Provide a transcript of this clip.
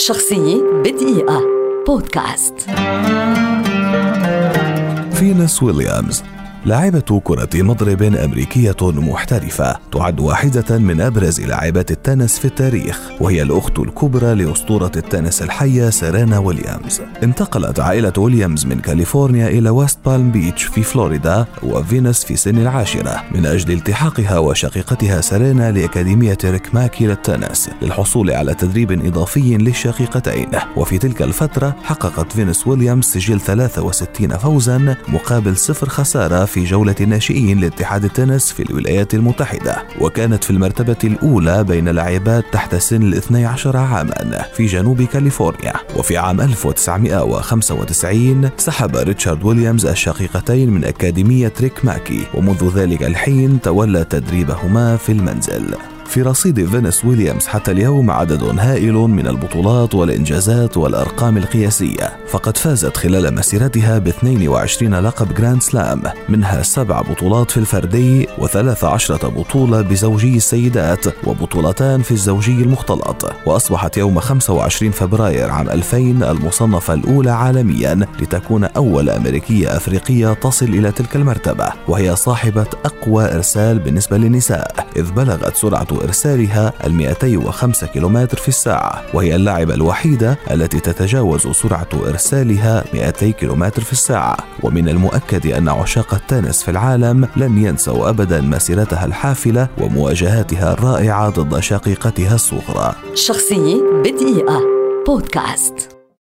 شخصية بدقيقة. بودكاست فينوس ويليامز. لاعبة كرة مضرب أمريكية محترفة تعد واحدة من أبرز لاعبات التنس في التاريخ وهي الأخت الكبرى لأسطورة التنس الحية سيرينا ويليامز. انتقلت عائلة ويليامز من كاليفورنيا إلى ويست بالم بيتش في فلوريدا وفينوس في سن العاشرة من أجل التحاقها وشقيقتها سيرينا لأكاديمية ريك ماتشي للتنس للحصول على تدريب إضافي للشقيقتين. وفي تلك الفترة حققت فينوس ويليامز سجل 63 فوزا مقابل صفر خسارة في جولة الناشئين لاتحاد التنس في الولايات المتحدة وكانت في المرتبة الأولى بين لاعبات تحت سن الاثني عشر عاما في جنوب كاليفورنيا. وفي عام 1995 سحب ريتشارد ويليامز الشقيقتين من أكاديمية ريك ماتشي ومنذ ذلك الحين تولى تدريبهما في المنزل. في رصيد فينوس ويليامز حتى اليوم عدد هائل من البطولات والإنجازات والأرقام القياسية. فقد فازت خلال مسيرتها ب 22 لقب جراند سلام منها سبع بطولات في الفردي وثلاث عشرة بطولة بزوجي السيدات وبطولتان في الزوجي المختلط. وأصبحت يوم 25 فبراير عام 2000 المصنفة الأولى عالميا لتكون أول أمريكية أفريقية تصل إلى تلك المرتبة وهي صاحبة أقوى إرسال بالنسبة للنساء إذ بلغت سرعة إرسالها ال 205 كيلومتر في الساعة وهي اللاعبة الوحيدة التي تتجاوز سرعة إرسالها 200 كيلومتر في الساعة. ومن المؤكد أن عشاق التنس في العالم لن ينسوا أبدا مسيرتها الحافلة ومواجهاتها الرائعة ضد شقيقتها الصغرى. شخصية بدقيقة. بودكاست.